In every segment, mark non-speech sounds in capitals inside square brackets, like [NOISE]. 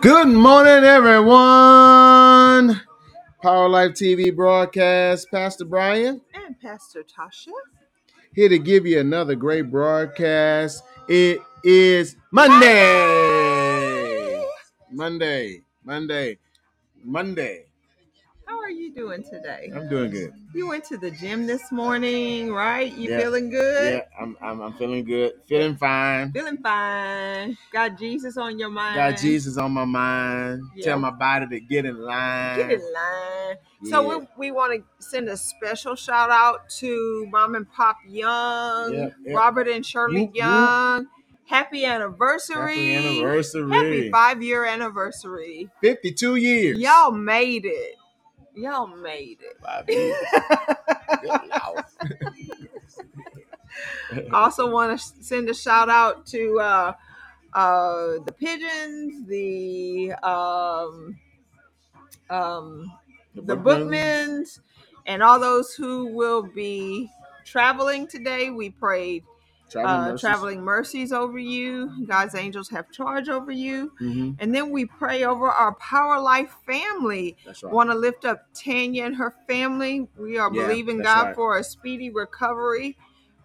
Good morning, everyone. Power Life TV broadcast. Pastor Brian and Pastor Tasha. here to give you another great broadcast. It is Monday. Monday. Monday. Monday. How are you doing today? I'm doing good. You went to the gym this morning, right? You Yeah. feeling good? Yeah, I'm, I'm I'm feeling good. Feeling fine. Feeling fine. Got Jesus on your mind. Got Jesus on my mind. Yeah. Tell my body to get in line. Get in line. So we, we want to send a special shout out to Mom and Pop Young. Robert and Shirley Whoop, whoop. Young. Happy anniversary. Happy anniversary. Happy five year anniversary. 52 years. Y'all made it. Y'all made it. Five years. [LAUGHS] Also want to send a shout out to uh, uh, the pigeons, the um, um, the bookmans, and all those who will be traveling today. We prayed Traveling uh, mercies. traveling mercies over you. God's angels have charge over you. Mhm. And then we pray over our Power Life family. Right. Want to lift up Tanya and her family. We are Yeah, believing God right. for a speedy recovery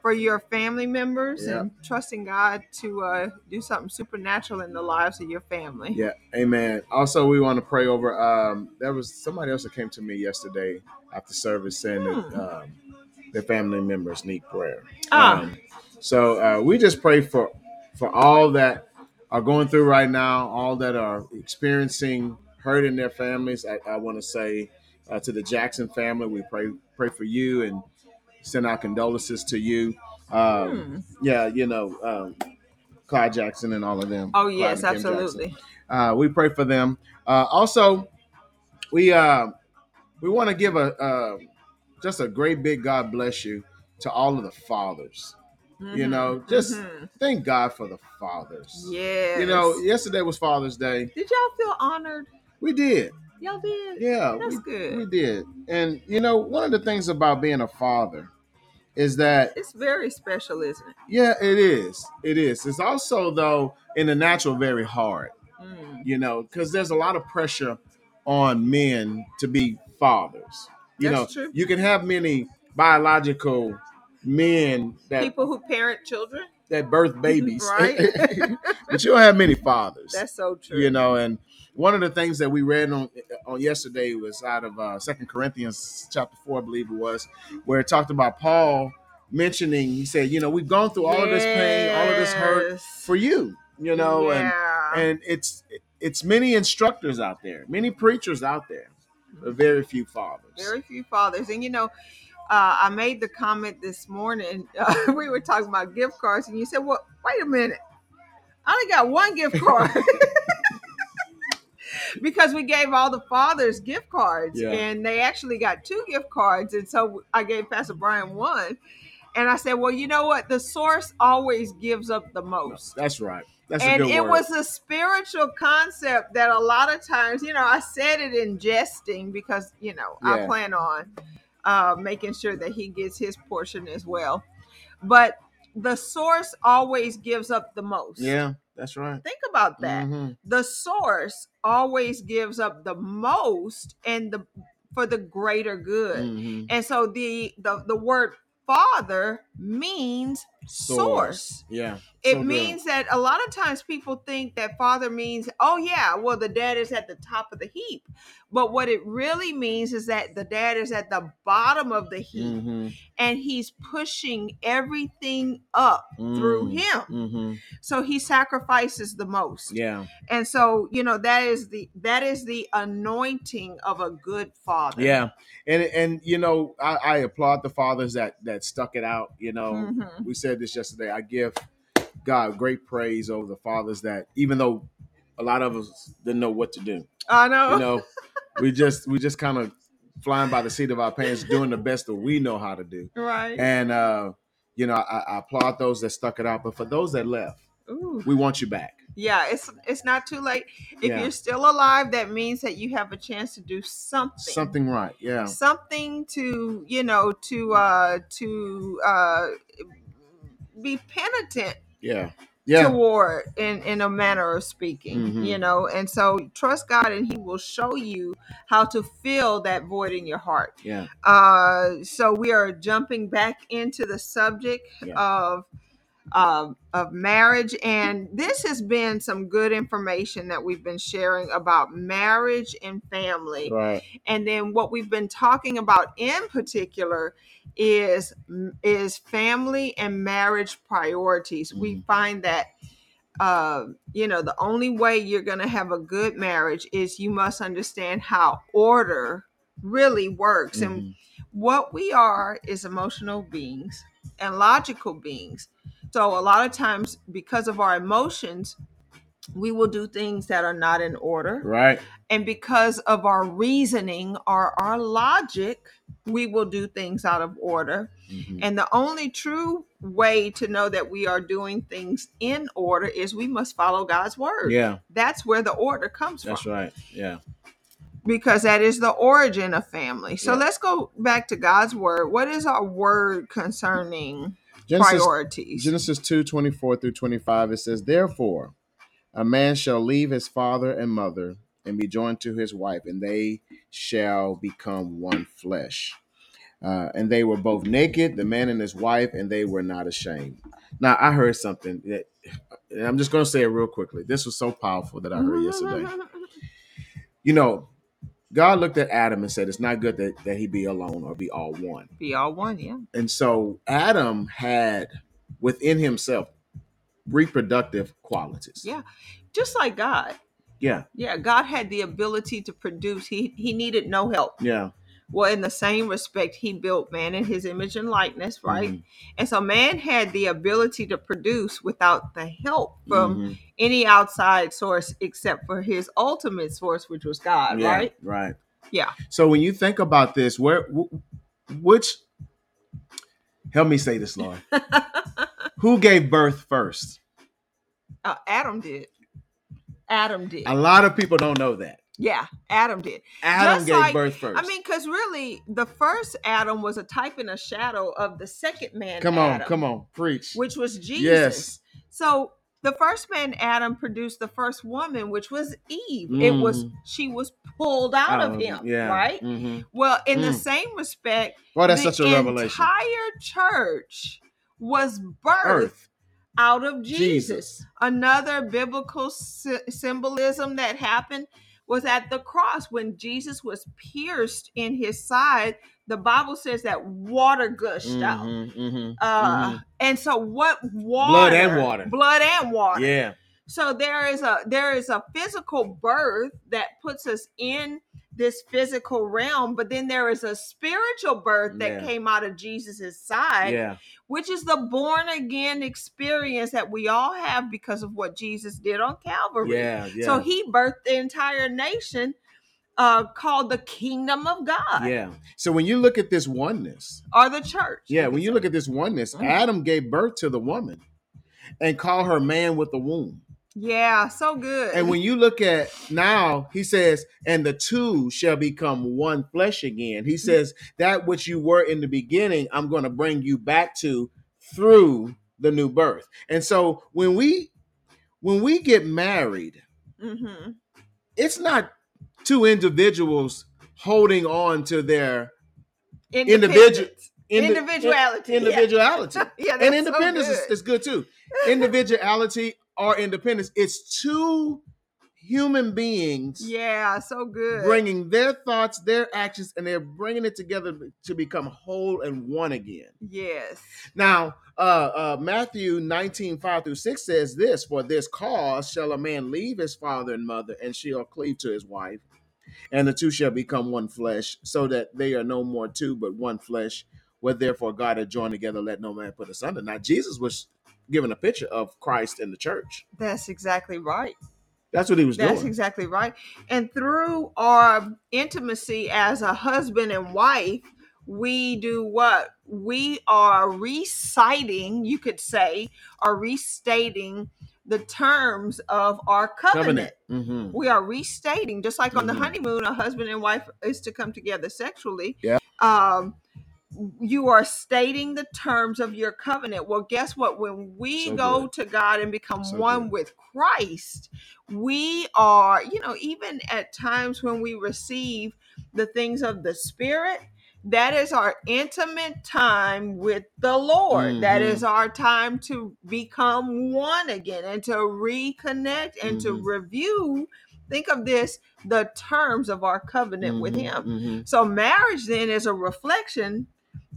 for your family members Yeah. and trusting God to uh, do something supernatural in the lives of your family. Yeah, amen. Also, we want to pray over. Um, there was somebody else that came to me yesterday after service saying that Hmm. um, their family members need prayer. Ah. Um, so uh, we just pray for for all that are going through right now, all that are experiencing hurt in their families. I, I want to say uh, to the Jackson family, we pray pray for you and send our condolences to you. Um, Hmm. Yeah, you know, um, Clyde Jackson and all of them. Oh yes, absolutely. Uh, we pray for them. Uh, also, we uh, we want to give a uh, just a great big God bless you to all of the fathers. You Mhm, know, just mhm. thank God for the fathers. Yeah. You know, yesterday was Father's Day. did y'all feel honored? We did. Y'all did. Yeah, That's we, good. we did. And you know, one of the things about being a father is that It's very special, isn't it? yeah, it is. It is. It's also though in the natural very hard. Mm. you know, because there's a lot of pressure on men to be fathers. You That's know, true. you can have many biological men that People who parent children. that birth [LAUGHS] babies, Right. [LAUGHS] but you don't have many fathers. That's so true. you know, and one of the things that we read on on yesterday was out of uh, Second Corinthians chapter four, I believe it was, where it talked about Paul mentioning. He said, you know, we've gone through all of this pain, all of this hurt for you. You know, and and it's it's many instructors out there, many preachers out there, but very few fathers. very few fathers. And you know, uh, I made the comment this morning. [LAUGHS] Uh, we were talking about gift cards, and you said, "Well, wait a minute, I only got one gift card." [LAUGHS] [LAUGHS] because we gave all the fathers gift cards Yeah. and they actually got two gift cards and so i gave pastor brian one and i said well you know what the source always gives up the most That's right. That's a and it word. was a spiritual concept that a lot of times you know i said it in jesting because you know i plan on uh, making sure that he gets his portion as well but the source always gives up the most yeah, that's right. think about that Mhm. the source always gives up the most and the for the greater good Mhm. and so the the, the word father means source Yeah. it so means that a lot of times people think that father means, oh, yeah, well, the dad is at the top of the heap. But what it really means is that the dad is at the bottom of the heap Mhm. and he's pushing everything up through Mm. him. Mhm. So he sacrifices the most. Yeah. And so, you know, that is the that is the anointing of a good father. Yeah. And and you know, I, I applaud the fathers that that stuck it out. You know, Mhm. we said this yesterday. I give God great praise over the fathers that even though a lot of us didn't know what to do, I know. you know, we just we just kind of flying by the seat of our pants, doing the best that we know how to do. right. And uh, you know, I, I applaud those that stuck it out. But for those that left, Ooh. we want you back. Yeah, it's it's not too late. If Yeah. you're still alive, that means that you have a chance to do something. Something right. Yeah. Something to, you know, to uh to uh be penitent Yeah. Yeah. toward in in a manner of speaking Mhm. you know and so trust god and he will show you how to fill that void in your heart Yeah. uh so we are jumping back into the subject Yeah. of um, of marriage and this has been some good information that we've been sharing about marriage and family Right. and then what we've been talking about in particular is is family and marriage priorities we Mhm. find that uh, you know the only way you're going to have a good marriage is you must understand how order really works and Mhm. what we are is emotional beings and logical beings so a lot of times because of our emotions we will do things that are not in order Right. and because of our reasoning or our logic we will do things out of order Mhm. and the only true way to know that we are doing things in order is we must follow god's word Yeah. that's where the order comes That's from That's right. Yeah. because that is the origin of family so Yeah. let's go back to god's word what is our word concerning Genesis priorities Genesis 2 24 through 25, it says, Therefore, a man shall leave his father and mother and be joined to his wife, and they shall become one flesh. Uh, and they were both naked, the man and his wife, and they were not ashamed. Now, I heard something that, I'm just going to say it real quickly. This was so powerful that I heard yesterday. You know, God looked at Adam and said, It's not good that, that he be alone or be all one. be all one yeah And so Adam had within himself reproductive qualities. Yeah. just like god Yeah. yeah god had the ability to produce he he needed no help Yeah. Well in the same respect he built man in his image and likeness right Mhm. and so man had the ability to produce without the help from Mhm. any outside source except for his ultimate source which was god Yeah, right Right. Yeah. So when you think about this, where wh- which help me say this, Lord. [LAUGHS] Who gave birth first? uh, adam did adam did A lot of people don't know that. Yeah adam did Adam Just gave like- birth first. i mean because really the first adam was a type and a shadow of the second man come on, Adam, come on, preach. which was jesus Yes. so the first man adam produced the first woman which was eve it was Mhm. she was pulled out of Um, him yeah. right Mhm. well in the Mm. same respect Well, that's the such a revelation. entire church was birthed Earth. out of Jesus. Jesus. Another biblical sy- symbolism that happened was at the cross when Jesus was pierced in his side. The Bible says that water gushed out. Mhm, mhm, Uh, mhm. And so, what water? Blood and water. Blood and water. Yeah. So there is a there is a physical birth that puts us in this physical realm, but then there is a spiritual birth that Yeah. came out of Jesus's side Yeah. which is the born again experience that we all have because of what Jesus did on Calvary. Yeah. Yeah. So he birthed the entire nation uh, called the kingdom of God yeah. So when you look at this oneness, or the church. Yeah, when you look at this oneness, Mhm. Adam gave birth to the woman and called her man with the womb. Yeah, so good. And when you look at now, he says, and the two shall become one flesh again. He says, that which you were in the beginning, I'm going to bring you back to through the new birth. And so when we when we get married, hmm it's not two individuals holding on to their Individual, indi- individuality. individuality. [LAUGHS] Yeah, that's and so independence is, is good too. [LAUGHS] Individuality or independence. It's two human beings yeah, so good. bringing their thoughts, their actions, and they're bringing it together to become whole and one again. yes. Now, uh, uh, Matthew 19, 5 through 6 says this For this cause shall a man leave his father and mother, and shall cleave to his wife, and the two shall become one flesh, so that they are no more two, but one flesh. What therefore God had joined together, let no man put asunder. Now, Jesus was given a picture of Christ and the church. That's exactly right. That's what he was That's doing. That's exactly right. And through our intimacy as a husband and wife, we do what? We are reciting, you could say, or restating the terms of our covenant. Covenant. hmm We are restating, just like on the Mhm. honeymoon, a husband and wife is to come together sexually. Yeah. Um, you are stating the terms of your covenant. Well, guess what? When we So go good. to God and become So one good. with Christ, we are, you know, even at times when we receive the things of the Spirit, that is our intimate time with the Lord. That Mhm. is our time to become one again and to reconnect and to Mhm. review. Think of this the terms of our covenant with Mhm, Him. mhm. So marriage then is a reflection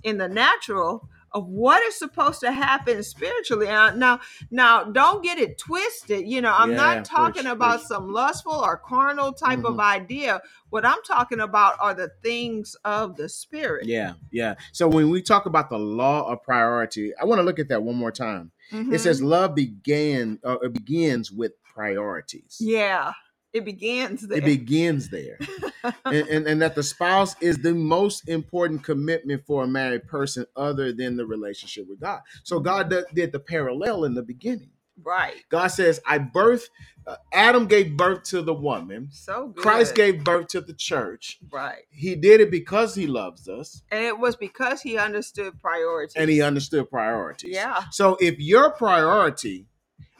in the natural of what is supposed to happen spiritually. Now, now don't get it twisted. You know, I'm Yeah, not talking preach, about preach. some lustful or carnal type of Mhm. idea. What I'm talking about are the things of the spirit. Yeah, yeah. So when we talk about the law of priority, I want to look at that one more time. It Mhm. says love began uh, it begins with priorities. yeah, it begins there. It begins there. [LAUGHS] and, and, and that the spouse is the most important commitment for a married person other than the relationship with God. So God did, did the parallel in the beginning. right. God says, I birth, uh, Adam gave birth to the woman. So good. Christ gave birth to the church. right. He did it because he loves us And it was because he understood priorities. and he understood priorities. Yeah. So if your priority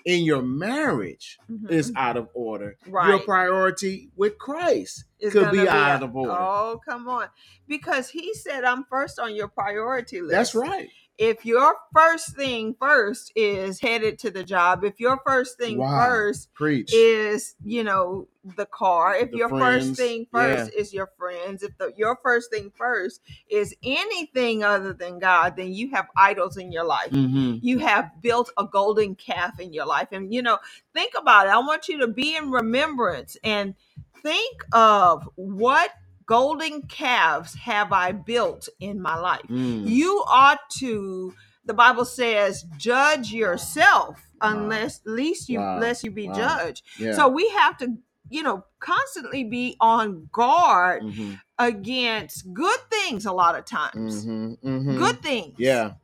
in your marriage Mhm. is out of order, Right. your priority with Christ It's could be, a- out of order. Oh, come on. Because he said, I'm first on your priority list. That's right. If your first thing first is headed to the job, if your first thing Wow. first Preach. is, you know, the car, if The your friends, first thing first is your friends, if the, your first thing first is anything other than God, then you have idols in your life Mhm. you have built a golden calf in your life. And you know, think about it. I want you to be in remembrance and think of what golden calves have I built in my life. Mm. You ought to, the Bible says, judge yourself Wow. unless least you Wow. lest you be Wow. judged. Yeah. So we have to, you know, constantly be on guard Mhm. against good things a lot of times. Mhm. Mhm. Good things Yeah.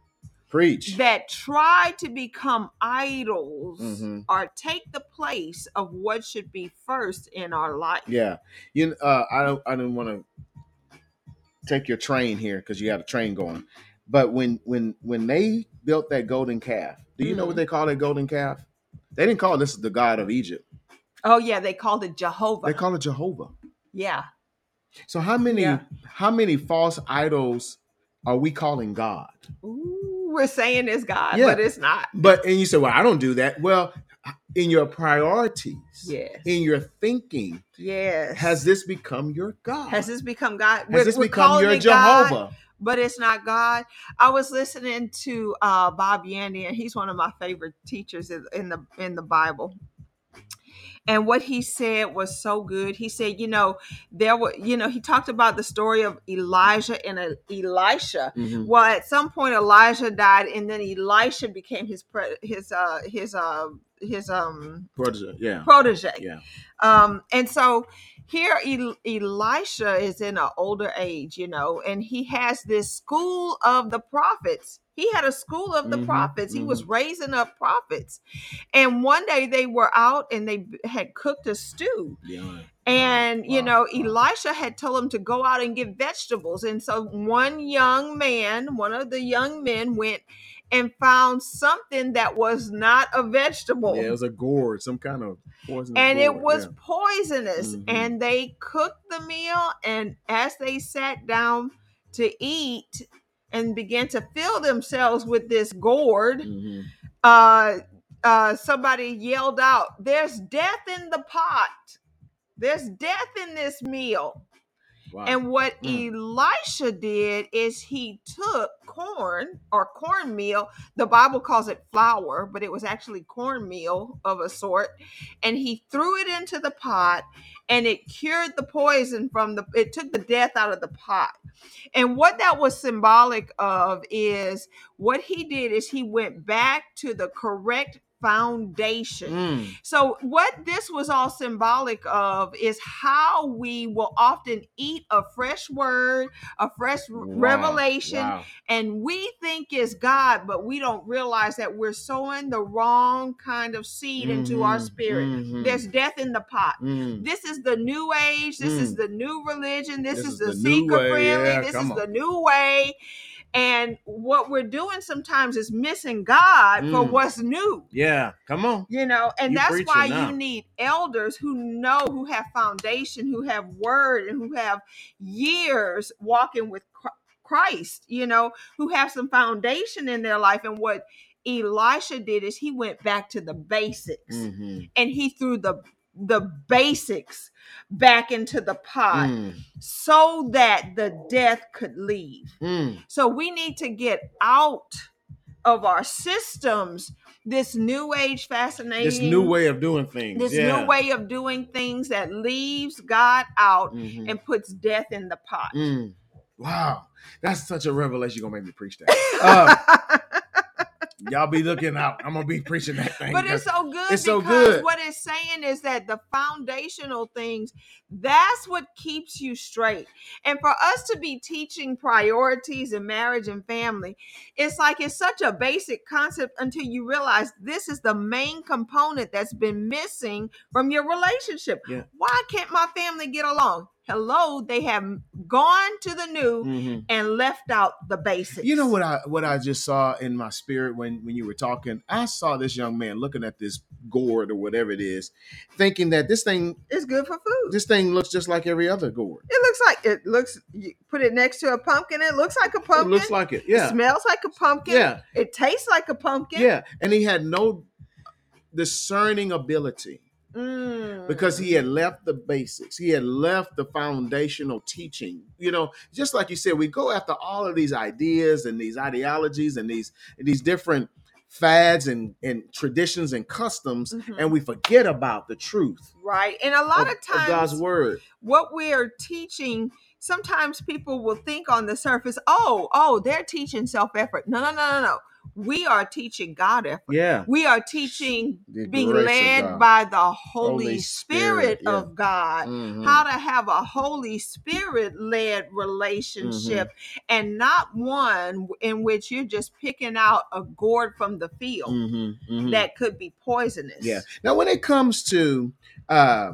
Preach. that try to become idols Mhm. or take the place of what should be first in our life. Yeah. You uh I don't I didn't want to take your train here because you got a train going. But when when when they built that golden calf, do you know what Mhm. they call that golden calf? They didn't call this the God of Egypt. Oh yeah, they called it Jehovah. They call it Jehovah. yeah. So how many Yeah. how many false idols are we calling God? Ooh, we're saying it's God, Yeah. but it's not. But and you say, well, I don't do that. Well, in your priorities, Yes. in your thinking, yes. has this become your God? has this become God? Has this we're become calling your it God, Jehovah? but it's not God. I was listening to uh, Bob Yandian, and he's one of my favorite teachers in in the in the Bible. And what he said was so good. He said, you know, there were, you know, he talked about the story of Elijah and uh, Elisha. Mhm. Well, at some point, Elijah died, and then Elisha became his pre- his uh his uh his um Protege, yeah, protege. yeah. Um, and so here El- Elisha is in an older age, you know, and he has this school of the prophets. He had a school of the Mhm, prophets. He was raising up prophets. And one day they were out and they had cooked a stew. yeah. And you know, wow. Elisha had told him to go out and get vegetables. And so one young man, one of the young men went and found something that was not a vegetable Yeah, it was a gourd, some kind of poison. and it was yeah. poisonous Mhm. and they cooked the meal and as they sat down to eat and began to fill themselves with this gourd Mhm. uh uh somebody yelled out there's death in the pot there's death in this meal Wow. and what Mm. Elisha did is he took corn or cornmeal. The Bible calls it flour, but it was actually cornmeal of a sort. And he threw it into the pot and it cured the poison from the, it took the death out of the pot. And what that was symbolic of is what he did is he went back to the correct foundation. Mm. So, what this was all symbolic of is how we will often eat a fresh word, a fresh Wow, revelation, wow. and we think is God, but we don't realize that we're sowing the wrong kind of seed into our Mhm, spirit. mhm, There's death in the pot. mm. This is the new age. This is Mm. the new religion. This, This is, is the, the seeker way. friendly. Yeah, this is on. the new way. And what we're doing sometimes is missing God for Mm. what's new. Yeah. Come on. You know, and You that's why now. you need elders who know, who have foundation, who have word, and who have years walking with Christ, you know, who have some foundation in their life. And what Elisha did is he went back to the basics Mhm. and he threw the the basics back into the pot Mm. so that the death could leave. Mm. So we need to get out of our systems this new age fascination, This new way of doing things. this yeah. new way of doing things that leaves God out Mhm. and puts death in the pot. Mm. Wow. That's such a revelation. You're going to make me preach that. [LAUGHS] Uh, y'all be looking out. I'm going to be preaching that thing. but it's so good It's so because good. what it's saying is that the foundational things that's what keeps you straight and for us to be teaching priorities in marriage and family it's like it's such a basic concept until you realize this is the main component that's been missing from your relationship Yeah. why can't my family get along hello they have gone to the new Mhm. and left out the basics You know what I what I just saw in my spirit when when you were talking? I saw this young man looking at this gourd or whatever it is, thinking that this thing is good for food this thing looks just like every other gourd. It looks like it looks. You put it next to a pumpkin. It looks like a It pumpkin. looks like it. It Yeah. smells like a pumpkin. Yeah. It tastes like a pumpkin. Yeah. And he had no discerning ability Mm. because he had left the basics. He had left the foundational teaching. You know, just like you said, we go after all of these ideas and these ideologies and these these different fads and, and traditions and customs, Mhm. and we forget about the truth right. And a lot of, of, of times, God's word. what we are teaching. Sometimes people will think on the surface, "Oh, oh, they're teaching self effort." No, no, no, no, no. We are teaching God effort. Yeah. We are teaching The being led by the Holy, Holy Spirit, Spirit, yeah. of God. Mhm. how to have a Holy Spirit led relationship Mm-hmm. and not one in which you're just picking out a gourd from the field Mhm, mhm. that could be poisonous. Yeah. Now, when it comes to uh,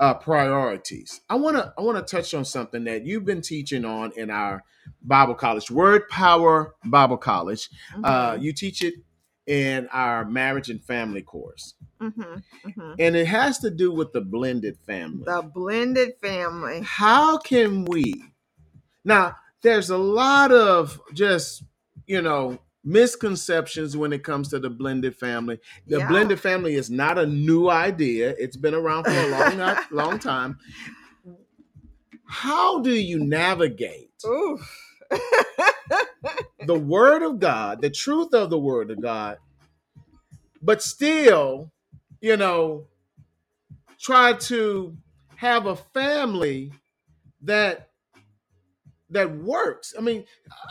uh, priorities, I want to I want to touch on something that you've been teaching on in our Bible College, Word Power Bible College. Uh, Mhm, you teach it in our marriage and family course, mhm, mhm. and it has to do with the blended family. The blended family. How can we now? There's a lot of just you know misconceptions when it comes to the blended family. The Yeah. blended family is not a new idea. It's been around for a long, uh, [LAUGHS] long time. How do you navigate the word of God, the truth of the word of God, but still, you know, try to have a family that that works. I mean,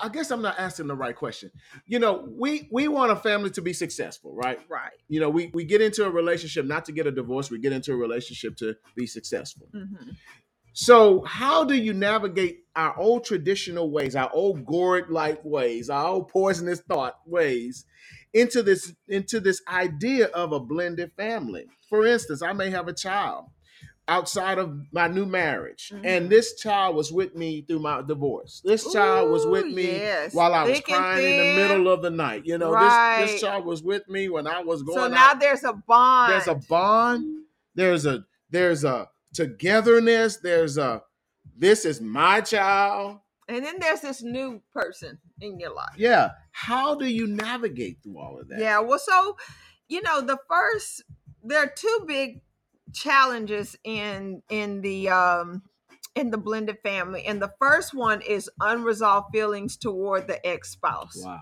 I guess I'm not asking the right question. You know, we we want a family to be successful, right? right. you know we we get into a relationship not to get a divorce we get into a relationship to be successful Mhm. so how do you navigate our old traditional ways our old gourd like ways our old poisonous thought ways into this into this idea of a blended family for instance i may have a child outside of my new marriage Mhm. and this child was with me through my divorce this child was with me yes. while I was Thick crying in the middle of the night. You know, this Right. this child was with me when I was going So out now there's a bond. there's a bond there's a there's a togetherness there's a this is my child and then there's this new person in your life. yeah how do you navigate through all of that Yeah, well, so you know, the first there are two big challenges in in the um in the blended family, and the first one is unresolved feelings toward the ex spouse. wow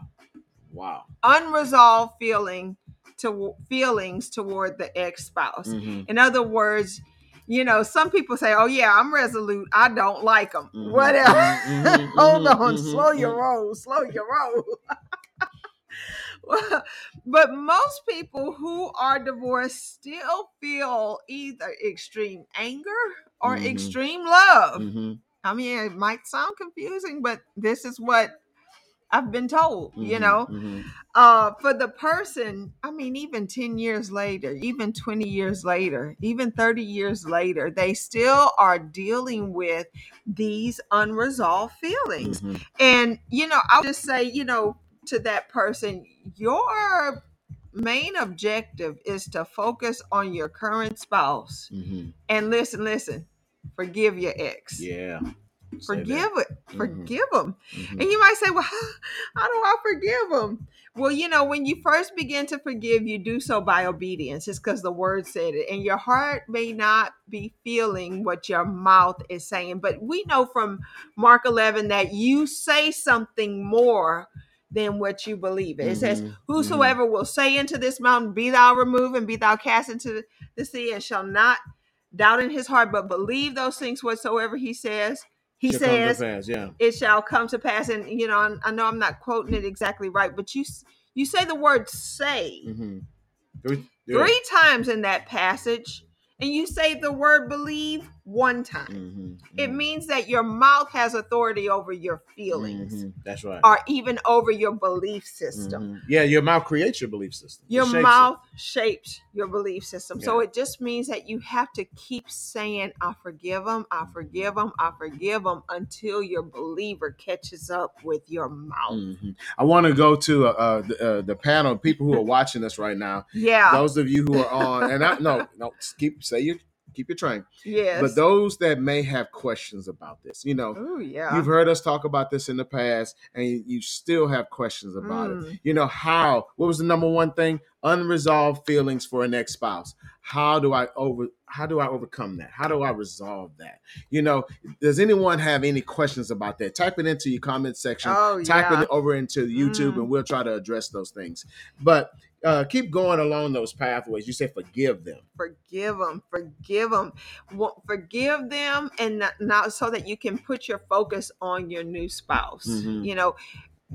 wow Unresolved feeling to feelings toward the ex spouse. Mhm. In other words. You know, some people say, "Oh yeah, I'm resolute. I don't like them. Mhm, Whatever." mhm, mhm, [LAUGHS] Hold mhm, on, mhm, slow your mhm. roll, slow your roll. [LAUGHS] [LAUGHS] but most people who are divorced still feel either extreme anger or Mhm. extreme love. Mhm. I mean, it might sound confusing, but this is what I've been told, you Mhm, know. mhm. Uh, for the person, I mean, even 10 years later, even 20 years later, even 30 years later, they still are dealing with these unresolved feelings. Mhm, And, you know, I'll just say, you know, to that person, your main objective is to focus on your current spouse. mhm. And listen, listen, forgive your ex. Yeah. Forgive it. Mhm. Forgive them. Mhm. And you might say, well, how, [LAUGHS] how do I forgive them? Well, you know, when you first begin to forgive, you do so by obedience. It's because the word said it. And your heart may not be feeling what your mouth is saying. But we know from Mark 11 that you say something more than what you believe. It says, Mhm, Whosoever will say into this mountain, Be thou removed and be thou cast into the sea, and shall not doubt in his heart, but believe those things whatsoever he says. He Shall says, pass, yeah. it shall come to pass and you know I, know i'm not quoting it exactly right but you you say the word say Mhm. Three, yeah. three times in that passage and you say the word believe one time Mhm, it mhm, means that your mouth has authority over your feelings mhm. That's right. or even over your belief system Mhm. Yeah, your mouth creates your belief system. Your shapes it. mouth shapes your belief system. So it just means that you have to keep saying, I forgive them, I forgive them, I forgive them until your believer catches up with your mouth. Mhm. I want to go to uh, uh, the, uh, the panel, people who are watching us right now. [LAUGHS] Yeah. Those of you who are on, and I no, no, keep say you keep your train. yes. But those that may have questions about this, you know, Oh yeah. you've heard us talk about this in the past, and you still have questions about it. Mm. You know, how? What was the number one thing? Unresolved feelings for an ex-spouse. How do I over? How do I overcome that? How do I resolve that? You know, does anyone have any questions about that? Type it into your comment section. Oh Type yeah. it over into YouTube, Mm. and we'll try to address those things. But uh, keep going along those pathways. You said forgive them. Forgive them. Forgive them. Forgive them, and not, not so that you can put your focus on your new spouse. Mhm. You know.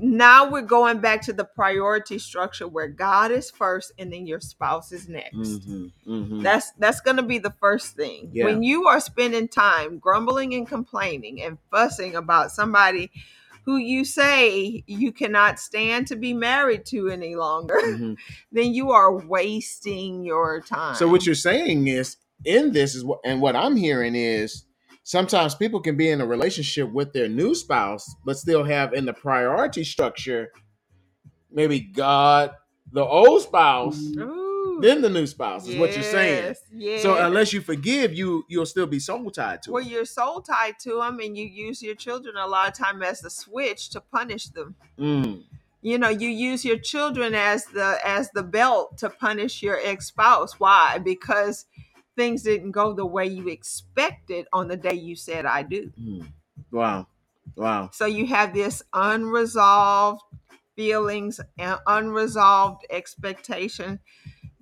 Now we're going back to the priority structure where God is first and then your spouse is next. Mhm, mhm. That's that's going to be the first thing. Yeah. When you are spending time grumbling and complaining and fussing about somebody who you say you cannot stand to be married to any longer, Mhm. [LAUGHS] then you are wasting your time. So what you're saying is in this is what and what I'm hearing is sometimes people can be in a relationship with their new spouse but still have in the priority structure maybe God, the old spouse, Ooh, then the new spouse is what you're saying. yes, Yes. So unless you forgive, you you'll still be soul tied to well, it. you're soul tied to them, and you use your children a lot of time as the switch to punish them. Mm, you know you use your children as the as the belt to punish your ex-spouse why because things didn't go the way you expected on the day you said i do mm. Wow. Wow. so you have this unresolved feelings and unresolved expectation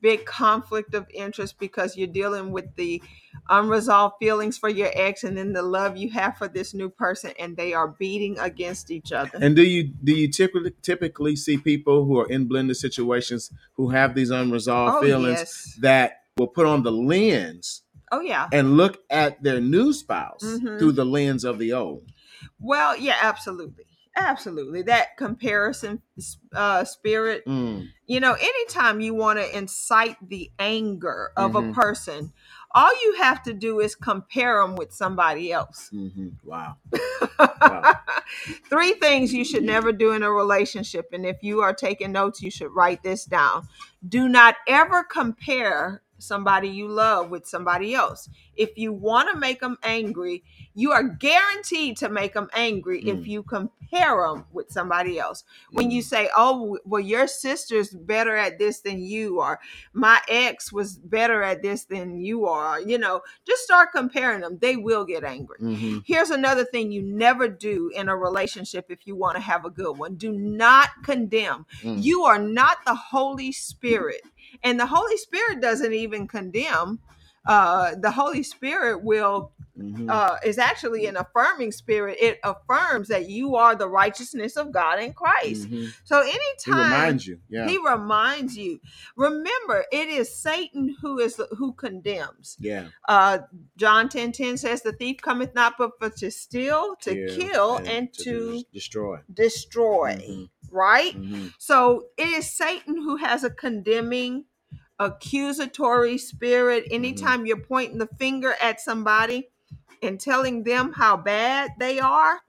big conflict of interest because you're dealing with the unresolved feelings for your ex and then the love you have for this new person and they are beating against each other And do you do you typically typically see people who are in blended situations who have these unresolved oh feelings yes that will put on the lens oh yeah and look at their new spouse Mhm. through the lens of the old. Well, yeah, absolutely. Absolutely. That comparison uh, spirit, Mm, you know, anytime you want to incite the anger of Mhm. a person, all you have to do is compare them with somebody else. mhm. Wow. [LAUGHS] Three things you should never do in a relationship. And if you are taking notes, you should write this down. Do not ever compare somebody you love with somebody else. If you want to make them angry, you are guaranteed to make them angry if Mm. you compare them with somebody else. When you say, "Oh, well, your sister's better at this than you are," my ex was better at this than you are, you know, just start comparing them. They will get angry. Mhm. Here's another thing you never do in a relationship if you want to have a good one do not condemn. Mm. You are not the Holy Spirit, and the Holy Spirit doesn't even condemn. Uh, the Holy Spirit will Mhm. uh, is actually an affirming spirit. It affirms that you are the righteousness of God in Christ. Mhm. So He anytime reminds you. Yeah. he reminds you, remember it is Satan who is who condemns. yeah. Uh, John 10 10 says, The thief cometh not but for to steal, to kill, and, to, des- destroy. destroy. Mhm. Right? Mhm. So it is Satan who has a condemning, accusatory spirit. Mm-hmm. Anytime you're pointing the finger at somebody and telling them how bad they are,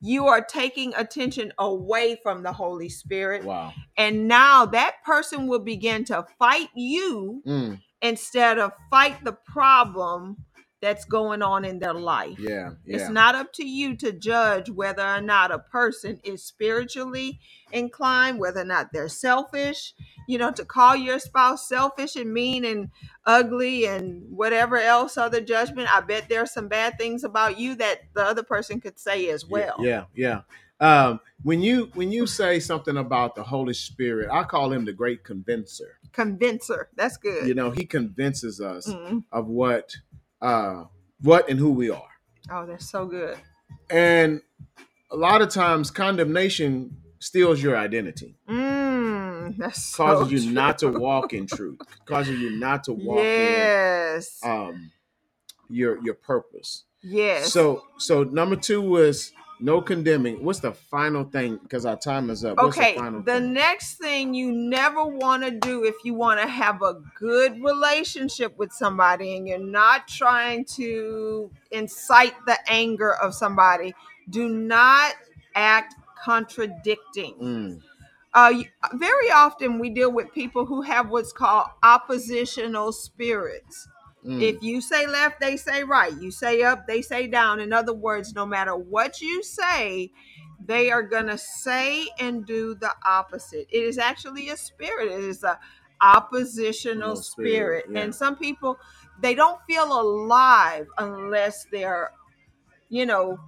you are taking attention away from the Holy Spirit. Wow. And now that person will begin to fight you Mm. instead of fight the problem that's going on in their life. Yeah. Yeah. It's not up to you to judge whether or not a person is spiritually inclined, whether or not they're selfish. You know, to call your spouse selfish and mean and ugly and whatever else other judgment. I bet there's some bad things about you that the other person could say as well. Yeah, yeah. yeah. Um, when you when you say something about the Holy Spirit, I call him the great convincer. Convincer. That's good. You know, he convinces us Mm. of what uh what and who we are. Oh, that's so good. And a lot of times condemnation steals your identity. Mm, that's so Causes you true. not to [LAUGHS] walk in truth. Causes you not to walk Yes. in um your your purpose. yes. So so number 2 was no condemning. What's the final thing because our time is up. What's okay, the final the next thing you never want to do if you want to have a good relationship with somebody and you're not trying to incite the anger of somebody, do not act contradicting. Mm, Uh, very often we deal with people who have what's called oppositional spirits. Mm. If you say left, they say right. You say up, they say down. In other words, no matter what you say, they are going to say and do the opposite. It is actually a spirit, it is a oppositional No spirit, spirit. yeah. And some people, they don't feel alive unless they're, you know,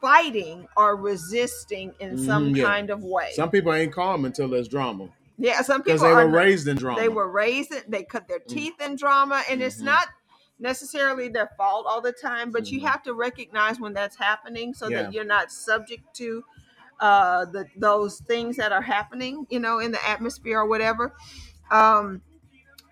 fighting or resisting in some Mhm, yeah. kind of way. Some people ain't calm until there's drama yeah, some people because they were not- raised in drama. they were raised in- they cut their Mm. teeth in drama and it's Mhm. not necessarily their fault all the time but you Mhm. have to recognize when that's happening so Yeah. that you're not subject to uh the those things that are happening you know in the atmosphere or whatever um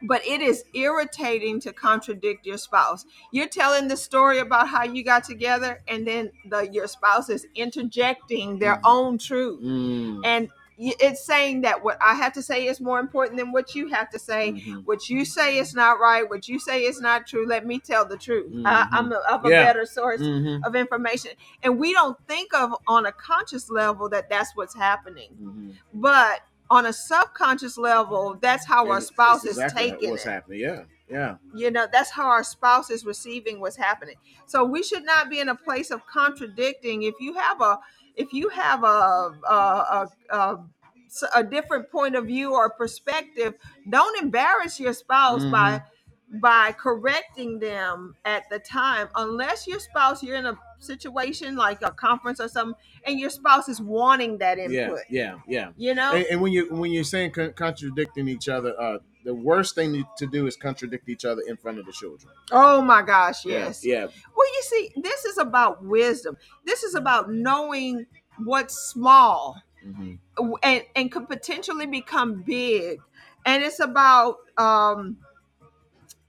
but it is irritating to contradict your spouse. You're telling the story about how you got together, and then the your spouse is interjecting their Mhm. own truth Mm, and it's saying that what I have to say is more important than what you have to say. mhm. What you say is not right. What you say is not true. Let me tell the truth. I, Mhm. I'm a, of a Yeah. better source Mhm, of information, and we don't think of on a conscious level that that's what's happening. mhm. But on a subconscious level, that's how our spouse is exactly taking what's it. happening. Yeah, yeah. You know, that's how our spouse is receiving what's happening. So we should not be in a place of contradicting. If you have a, if you have a, a, a, a, a different point of view or perspective, don't embarrass your spouse by mm-hmm. by correcting them at the time unless your spouse you're in a situation like a conference or something and your spouse is wanting that Yeah, input yeah, yeah. Yeah. You know And, and when you when you're saying con- contradicting each other, uh, the worst thing to do is contradict each other in front of the children. oh my gosh yes Yeah, yeah. Well, you see, this is about wisdom. This is about knowing what's small Mhm. and, and could potentially become big. And it's about um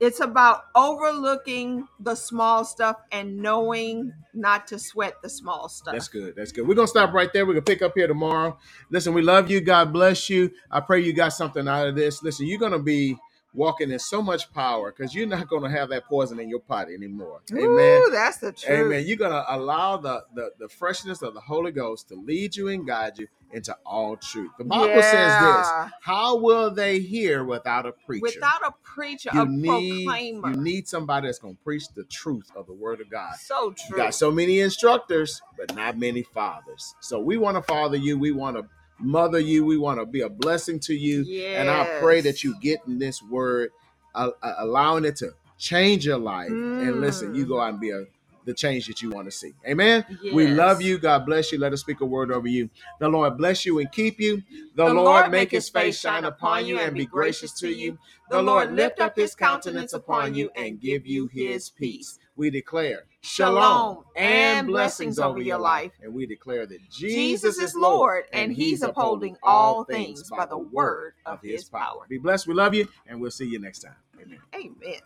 it's about overlooking the small stuff and knowing not to sweat the small stuff. That's good. That's good. We're gonna stop right there. We're gonna pick up here tomorrow. Listen, we love you. God bless you. I pray you got something out of this. Listen, you're gonna be walking in so much power because you're not gonna have that poison in your pot anymore. Amen. Ooh, that's the truth. Amen. You're gonna allow the, the the freshness of the Holy Ghost to lead you and guide you into all truth. The Bible says this: How will they hear without a preacher? Without a preacher, you a need proclaimer. you need somebody that's gonna preach the truth of the Word of God. so true. You got so many instructors, but not many fathers. So we want to father you. We want to mother you. We want to be a blessing to you. And I pray that you get in this word, uh, uh, allowing it to change your life. And listen, you Mm. go out and be a the change that you want to see. Amen. We love you. God bless you. Let us speak a word over you. The Lord bless you and keep you. The, Lord, make his face shine upon you and be gracious to you. The Lord lift up his countenance upon you and give you his peace. We declare shalom and blessings over your life. And we declare that Jesus is Lord and he's upholding all things by the word of his power. Be blessed. We love you and we'll see you next time. Amen. Amen.